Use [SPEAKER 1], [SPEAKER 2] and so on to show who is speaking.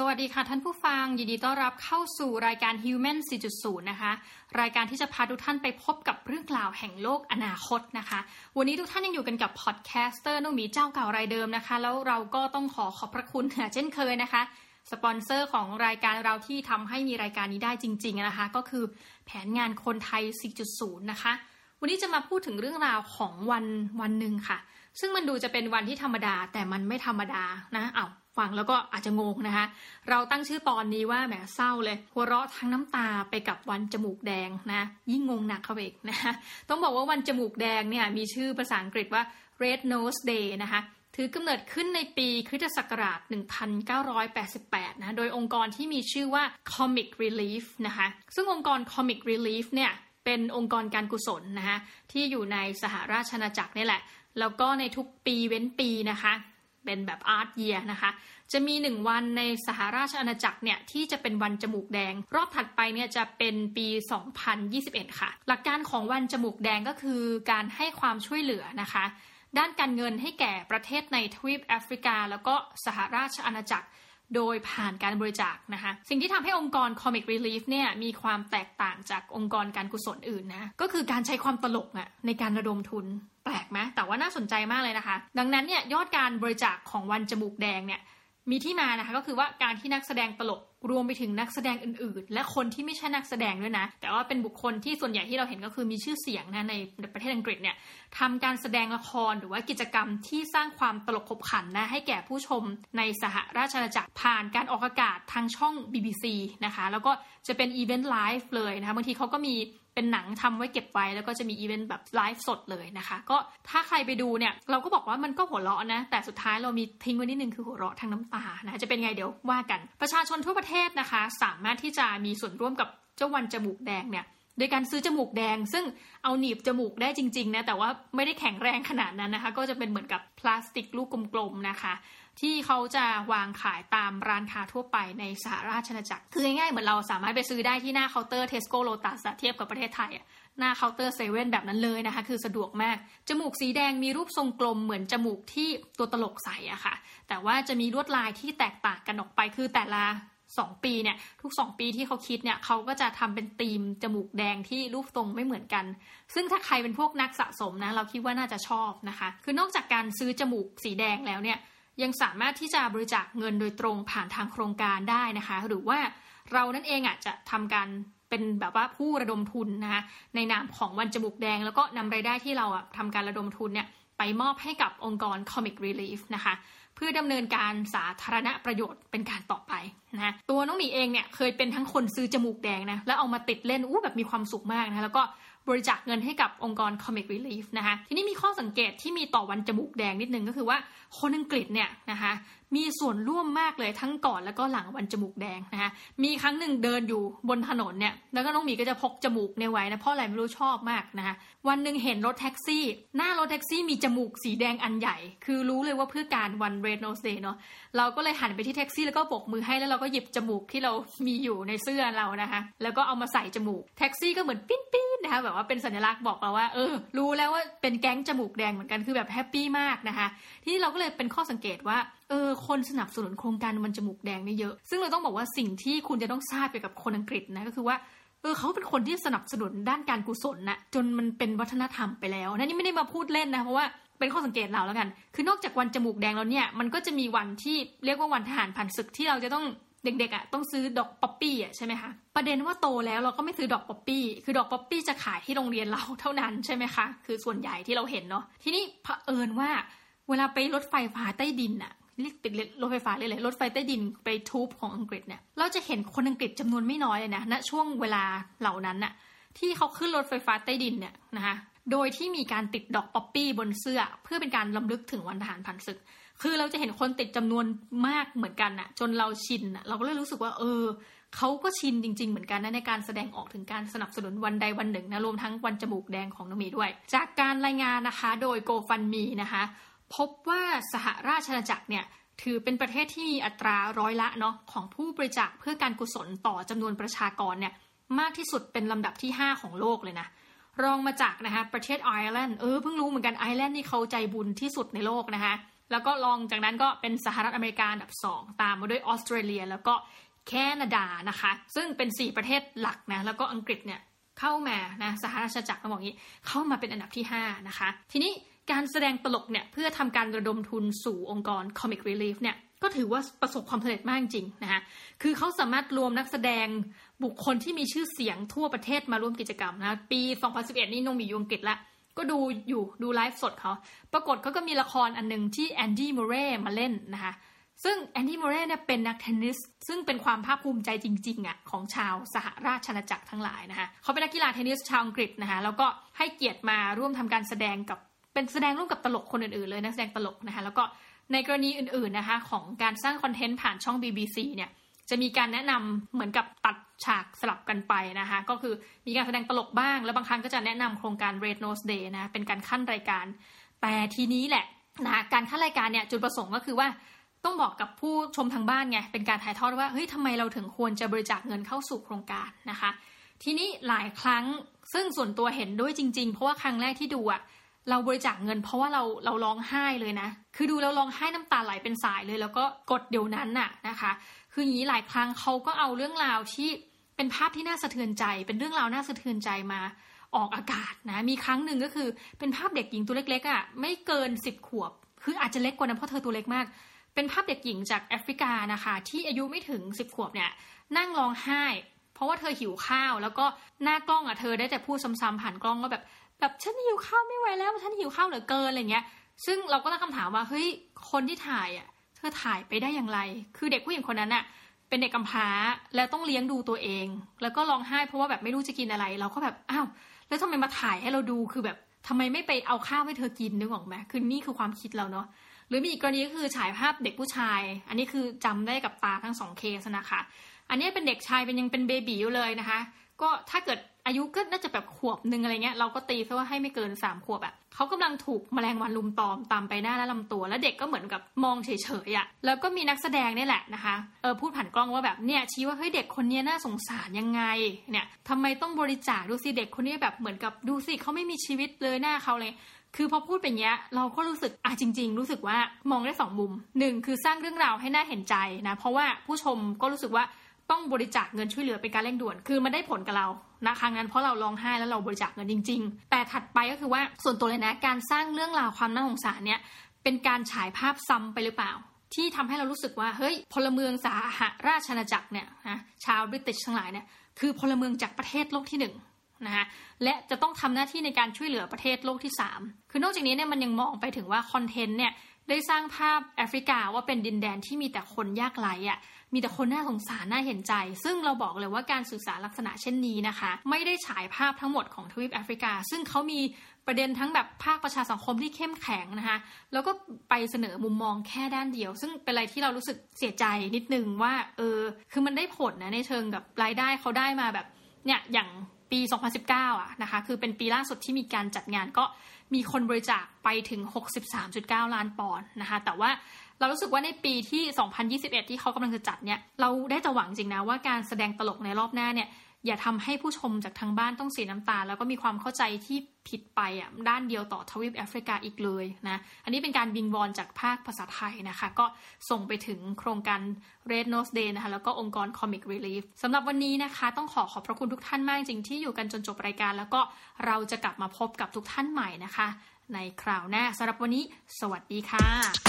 [SPEAKER 1] สวัสดีค่ะท่านผู้ฟัง ยินดีต้อนรับเข้าสู่รายการ Human 4.0 นะคะ รายการที่จะพาทุกท่านไปพบกับเรื่องราวแห่งโลกอนาคตนะคะ วันนี้ทุกท่านยังอยู่กันกับ podcaster น้องหมีเจ้าเก่ารายเดิมนะคะ แล้วเราก็ต้องขอขอบพระคุณเช่นเคยนะคะ สปอนเซอร์ของรายการเราที่ทำให้มีรายการนี้ได้จริง ๆนะคะ ก็คือแผนงานคนไทย 4.0 นะคะ วันนี้จะมาพูดถึงเรื่องราวของวันวันหนึ่งค่ะ ซึ่งมันดูจะเป็นวันที่ธรรมดาแต่มันไม่ธรรมดานะเอาว ฟังแล้วก็อาจจะงงนะคะ เราตั้งชื่อตอนนี้ว่าแหมเศร้าเลย หัวเราะทั้งน้ำตาไปกับวันจมูกแดงนะ ยิ่งงงหนักเข้าไปอีกนะคะต้องบอกว่าวันจมูกแดงเนี่ยมีชื่อภาษาอังกฤษว่า Red Nose Day นะคะถือกำเนิดขึ้นในปีคริสตศักราช 1988 นะ โดยองค์กรที่มีชื่อว่า Comic Relief นะคะ ซึ่งองค์กร Comic Relief เนี่ยเป็นองค์กรการกุศลนะคะที่อยู่ในสหราชอาณาจักรนี่แหละ แล้วก็ในทุกปีเว้นปีนะคะ เป็นแบบอาร์ตเยียนะคะ จะมีหนึ่งวันในสหราชอาณาจักรเนี่ยที่จะเป็นวันจมูกแดง รอบถัดไปเนี่ยจะเป็นปี 2021 ค่ะ หลักการของวันจมูกแดงก็คือการให้ความช่วยเหลือนะคะ ด้านการเงินให้แก่ประเทศในทวีปแอฟริกา แล้วก็สหราชอาณาจักรโดยผ่านการบริจาคนะคะ สิ่งที่ทำให้องค์กร Comic Relief เนี่ยมีความแตกต่างจากองค์กรการกุศลอื่นนะ ก็คือการใช้ความตลกอะในการระดมทุน ลกไหมแต่ว่าน่าสนใจมากเลยนะคะ ดังนั้นเนี่ยยอดการบริจาคของวันจมูกแดงเนี่ยมีที่มานะคะก็คือว่าการที่นักแสดงตลกรวมไปถึงนักแสดงอื่นๆ และคนที่ไม่ใช่นักแสดงด้วยนะ แต่ว่าเป็นบุคคลที่ส่วนใหญ่ที่เราเห็นก็คือมีชื่อเสียงนะในประเทศอังกฤษเนี่ยทำการแสดงละครหรือว่ากิจกรรมที่สร้างความตลกขบขันนะให้แก่ผู้ชมในสหราชอาณาจักรผ่านการออกอากาศทางช่อง BBC นะคะ แล้วก็จะเป็น event live เลยนะคะบางทีเขาก็มี เป็นหนังทำไว้เก็บไว้แล้วก็จะมีอีเวนต์แบบไลฟ์สดเลยนะคะ ก็ถ้าใครไปดูเนี่ย เราก็บอกว่ามันก็หัวเราะนะ แต่สุดท้ายเรามีทิ้งไว้นิดนึงคือหัวเราะทั้งน้ำตานะจะเป็นไงเดี๋ยวว่ากัน ประชาชนทั่วประเทศนะคะ สามารถที่จะมีส่วนร่วมกับเจ้าวันจมูกแดงเนี่ย โดยการซื้อจมูกแดง ซึ่งเอาหนีบจมูกได้จริง ๆ นะ แต่ว่าไม่ได้แข็งแรงขนาดนั้นนะคะ ก็จะเป็นเหมือนกับพลาสติกลูกกลมๆนะคะ ที่เขาจะวางขายตามร้านค้าทั่วไปในสหราชอาณาจักร คือง่ายๆเหมือนเราสามารถไปซื้อได้ที่หน้าเคาน์เตอร์เทสโก้โลตัสเทียบกับประเทศไทยหน้าเคาน์เตอร์เซเว่นแบบนั้นเลยนะคะ คือสะดวกมาก จมูกสีแดงมีรูปทรงกลมเหมือนจมูกที่ตัวตลกใสอะค่ะ แต่ว่าจะมีลวดลายที่แตกต่างกันออกไปคือแต่ละ สองปีเนี่ยทุกสองปีที่เขาคิดเนี่ยเขาก็จะทำเป็นธีมจมูกแดงที่รูปทรงไม่เหมือนกัน ซึ่งถ้าใครเป็นพวกนักสะสมนะเราคิดว่าน่าจะชอบนะคะ คือนอกจากการซื้อจมูกสีแดงแล้วเนี่ยยังสามารถที่จะบริจาคเงินโดยตรงผ่านทางโครงการได้นะคะ หรือว่าเรานั่นเองอะจะทำการเป็นแบบว่าผู้ระดมทุนนะคะในนามของวันจมูกแดง แล้วก็นำรายได้ที่เราอะทำการระดมทุนเนี่ยไปมอบให้กับองค์กร Comic Relief นะคะ เพื่อดำเนินการสาธารณประโยชน์เป็นการต่อไปนะตัวน้องหมีเองเนี่ยเคยเป็นทั้งคนซื้อจมูกแดงนะแล้วเอามาติดเล่นอู้แบบมีความสุขมากนะแล้วก็บริจาคเงินให้กับองค์กร Comic Relief นะคะทีนี้มีข้อสังเกตที่มีต่อวันจมูกแดงนิดนึงก็คือว่าคนอังกฤษเนี่ยนะคะมีส่วนร่วมมากเลยทั้งก่อนแล้วก็หลังวันจมูกแดงนะคะมีครั้งหนึ่งเดินอยู่บนถนนเนี่ยแล้วก็น้องหมีก็จะพกจมูกในไว้นะเพราะอะไรไม่รู้ชอบมากนะคะวันหนึ่งเห็นรถแท็กซี่ หน้ารถแท็กซี่มีจมูกสีแดงอันใหญ่ คือรู้เลยว่าเพื่อการวัน Red Nose Day เนาะเราก็เลยหันไปที่แท็กซี่แล้วก็โบกมือให้แล้วเราก็หยิบจมูกที่เรามีอยู่ในเสื้อเรานะคะ แล้วก็เอามาใส่จมูกแท็กซี่ก็เหมือนปิ้นปิ้นนะคะแบบว่าเป็นสัญลักษณ์บอกเราว่าเออรู้แล้วว่าเป็นแก๊งจมูกแดงเหมือนกันคือแบบ happy มากนะคะที่เราก็เลยเป็นข้อสังเกตว่าเออคนสนับสนุนโครงการวันจมูกแดงนี่เยอะ ซึ่งเราต้องบอกว่าสิ่งที่คุณจะต้องทราบเกี่ยวกับคนอังกฤษนะก็คือว่าเออเขาเป็นคนที่สนับสนุนด้านการกุศลนะจนมันเป็นวัฒนธรรมไปแล้วนะนี่ไม่ได้มาพูดเล่นนะเพราะว่าเป็นข้อสังเกตเราแล้วกัน คือนอกจากวันจมูกแดงแล้วเนี่ย มันก็จะมีวันที่เรียกว่าวันทหารผ่านศึกที่เราจะต้อง เด็กๆอะต้องซื้อดอกป๊อปปี้อะใช่ไหมคะประเด็นว่าโตแล้วเราก็ไม่ซื้อดอกป๊อปปี้คือดอกป๊อปปี้จะขายที่โรงเรียนเราเท่านั้นใช่ไหมคะคือส่วนใหญ่ที่เราเห็นเนาะทีนี้เผอิญว่าเวลาไปรถไฟฟ้าใต้ดินอะเรียกติดรถไฟฟ้าเลยเลยรถไฟใต้ดินไปทูบของอังกฤษเนี่ยเราจะเห็นคนอังกฤษจำนวนไม่น้อยเลยนะณช่วงเวลาเหล่านั้นน่ะที่เขาขึ้นรถไฟฟ้าใต้ดินเนี่ยนะคะโดยที่มีการติดดอกป๊อปปี้บนเสื้อ เพื่อเป็นการลำลึกถึงวันทหารผ่านศึก คือเราจะเห็นคนติดจำนวนมากเหมือนกันน่ะจนเราชินน่ะเราก็เลยรู้สึกว่า เออเขาก็ชินจริง ๆ เหมือนกันนะในการแสดงออกถึงการสนับสนุนวันใดวันหนึ่งนะรวมทั้งวันจมูกแดงของน้องมีด้วย จากการรายงานนะคะโดยโกฟันมีนะคะ พบว่าสหราชอาณาจักรเนี่ยถือเป็นประเทศที่มีอัตราร้อยละเนาะของผู้บริจาคเพื่อการกุศลต่อจำนวนประชากรเนี่ยมากที่สุดเป็นลำดับที่ 5 ของโลกเลยนะรองมาจากนะคะประเทศไอร์แลนด์เออเพิ่งรู้เหมือนกันไอร์แลนด์นี่เขาใจบุญที่สุดในโลกนะคะ แล้วก็รองจากนั้นก็เป็นสหรัฐอเมริกาอันดับ 2 ตามมาด้วยออสเตรเลีย แล้วก็แคนาดานะคะ ซึ่งเป็น 4 ประเทศหลักนะแล้วก็อังกฤษเนี่ยเข้ามานะสหราชจักรต้องบอกงี้เข้ามาเป็นอันดับที่ 5 นะคะ ทีนี้การแสดงตลกเนี่ยเพื่อทำการระดมทุนสู่องค์กร Comic Relief เนี่ยก็ถือว่าประสบความสำเร็จมากจริงนะคะคือเขาสามารถรวมนักแสดงบุคคลที่มีชื่อเสียงทั่วประเทศมาร่วมกิจกรรมนะ ปี 2011 นี่น้องหมีอยู่อังกฤษละ ก็ดูอยู่ดูไลฟ์สดเขา ปรากฏเขาก็มีละครอันหนึ่งที่แอนดี้มูเร่มาเล่นนะคะซึ่งแอนดี้มูเร่เนี่ยเป็นนักเทนนิส ซึ่งเป็นความภาคภูมิใจจริงๆอะของชาวสหราชอาณาจักรทั้งหลายนะคะเขาเป็นนักกีฬาเทนนิสชาวอังกฤษนะคะแล้วก็ให้เกียรติมาร่วมทำการแสดงกับเป็นแสดงร่วมกับตลกคนอื่นๆเลยนักแสดงตลกนะคะแล้วก็ในกรณีอื่นๆนะคะของการสร้างคอนเทนต์ผ่านช่อง BBC เนี่ย จะมีการแนะนำเหมือนกับตัดฉากสลับกันไปนะคะ ก็คือมีการแสดงตลกบ้าง แล้วบางครั้งก็จะแนะนำโครงการ Red Nose Day นะเป็นการขั้นรายการ แต่ทีนี้แหละนะการขั้นรายการเนี่ยจุดประสงค์ก็คือว่าต้องบอกกับผู้ชมทางบ้านไงเป็นการถ่ายทอดว่าเฮ้ยทำไมเราถึงควรจะบริจาคเงินเข้าสู่โครงการนะคะ ทีนี้หลายครั้งซึ่งส่วนตัวเห็นด้วยจริง ๆ เพราะว่าครั้งแรกที่ดูอะ เราบริจาคเงิน เพราะว่าเราเราร้องไห้เลยนะ คือดูแล้วร้องไห้น้ำตาไหลเป็นสายเลย แล้วก็กดเดี๋ยวนั้นน่ะนะคะ คืออย่างนี้หลายครั้งเขาก็เอาเรื่องราวที่เป็นภาพที่น่าสะเทือนใจ เป็นเรื่องราวน่าสะเทือนใจมาออกอากาศนะ มีครั้งหนึ่งก็คือเป็นภาพเด็กหญิงตัวเล็กๆอะ่ะไม่เกินสิบขวบ คืออาจจะเล็กกว่านั้นเพราะเธอตัวเล็กมาก เป็นภาพเด็กหญิงจากแอฟริกานะคะ ที่อายุไม่ถึงสิบขวบเนี่ยนั่งร้องไห้ เพราะว่าเธอหิวข้าว แล้วก็หน้ากล้องอะเธอได้แต่พูดซ้ำๆผ่านกล้องก็แบบ แบบฉันหิวข้าวไม่ไหวแล้วฉันหิวข้าวเหลือเกินอะไรเงี้ย ซึ่งเราก็ตั้งคำถามว่าเฮ้ยคนที่ถ่ายอะ เธอถ่ายไปได้อย่างไร คือเด็กผู้หญิงคนนั้นอะ เป็นเด็กกำพร้าแล้วต้องเลี้ยงดูตัวเอง แล้วก็ร้องไห้เพราะว่าแบบไม่รู้จะกินอะไร เราก็แบบอ้าวแล้วทำไมมาถ่ายให้เราดูคือแบบทำไมไม่ไปเอาข้าวให้เธอกินนึกออกไหมคือนี่คือความคิดเราเนาะหรือมีอีกกรณีก็คือฉายภาพเด็กผู้ชาย อันนี้คือจำได้กับตาทั้งสองเคสนะคะ อันนี้เป็นเด็กชายเป็นยังเป็นเบบี๋อยู่เลยนะคะ ก็ถ้าเกิด อายุก็น่าจะแบบขวบหนึ่งอะไรเงี้ยเราก็ตีซะว่าให้ไม่เกินสามขวบอะเขากำลังถูกแมลงวันลุมตอมตามไปหน้าและลำตัว แล้วเด็กก็เหมือนกับมองเฉยๆอะแล้วก็มีนักแสดงนี่แหละนะคะเออพูดผ่านกล้องว่าแบบเนี่ยชี้ว่าเฮ้ยเด็กคนนี้น่าสงสารยังไงเนี่ยทำไมต้องบริจาคดูสิเด็กคนนี้แบบเหมือนกับดูสิเขาไม่มีชีวิตเลยหน้าเขาเลยคือพอพูดเป็นเงี้ยเราก็รู้สึกอะจริง ๆ รู้สึกว่ามองได้สองมุมหนึ่งคือสร้างเรื่องราวให้น่าเห็นใจนะเพราะว่าผู้ชมก็รู้สึกว่า ต้องบริจาคเงินช่วยเหลือเป็นการเร่งด่วน คือมันได้ผลกับเรานะครั้งนั้นเพราะเราร้องไห้แล้วเราบริจาคเงินจริง ๆ แต่ถัดไปก็คือว่าส่วนตัวเลยนะ การสร้างเรื่องราวความน่าสงสารเนี่ยเป็นการฉายภาพซ้ำไปหรือเปล่า ที่ทำให้เรารู้สึกว่าเฮ้ยพลเมืองสาหราชอาณาจักรเนี่ยนะชาวบริติชทั้งหลายเนี่ยคือพลเมืองจากประเทศโลกที่หนึ่งนะคะและจะต้องทำหน้าที่ในการช่วยเหลือประเทศโลกที่ 3 คือนอกจากนี้เนี่ยมันยังมองไปถึงว่าคอนเทนต์เนี่ย ได้สร้างภาพแอฟริกาว่าเป็นดินแดนที่มีแต่คนยากไร้อะมีแต่คนน่าสงสารน่าเห็นใจ ซึ่งเราบอกเลยว่าการสื่อสารลักษณะเช่นนี้นะคะ ไม่ได้ฉายภาพทั้งหมดของทวีปแอฟริกา ซึ่งเขามีประเด็นทั้งแบบภาคประชาสังคมที่เข้มแข็งนะคะ แล้วก็ไปเสนอมุมมองแค่ด้านเดียว ซึ่งเป็นอะไรที่เรารู้สึกเสียใจนิดนึงว่า เออ คือมันได้ผลนะในเชิงกับรายได้เขาได้มาแบบเนี่ยอย่าง ปี 2019อะนะคะ คือเป็นปีล่าสุดที่มีการจัดงานก็มีคนบริจาคไปถึง 63.9 ล้านปอนด์นะคะ แต่ว่าเรารู้สึกว่าในปีที่ 2021 ที่เขากำลังจะจัดเนี่ย เราได้แต่หวังจริงนะว่าการแสดงตลกในรอบหน้าเนี่ย อย่าทำให้ผู้ชมจากทางบ้านต้องเสียน้ำตา แล้วก็มีความเข้าใจที่ผิดไปอะด้านเดียวต่อทวีปแอฟริกาอีกเลยนะ อันนี้เป็นการวิงวอนจากภาคภาษาไทยนะคะ ก็ส่งไปถึงโครงการ Red Nose Day นะคะ แล้วก็องค์กร Comic Relief สำหรับวันนี้นะคะ ต้องขอขอบพระคุณทุกท่านมากจริงที่อยู่กันจนจบรายการ แล้วก็เราจะกลับมาพบกับทุกท่านใหม่นะคะ ในคราวหน้าสำหรับวันนี้ สวัสดีค่ะ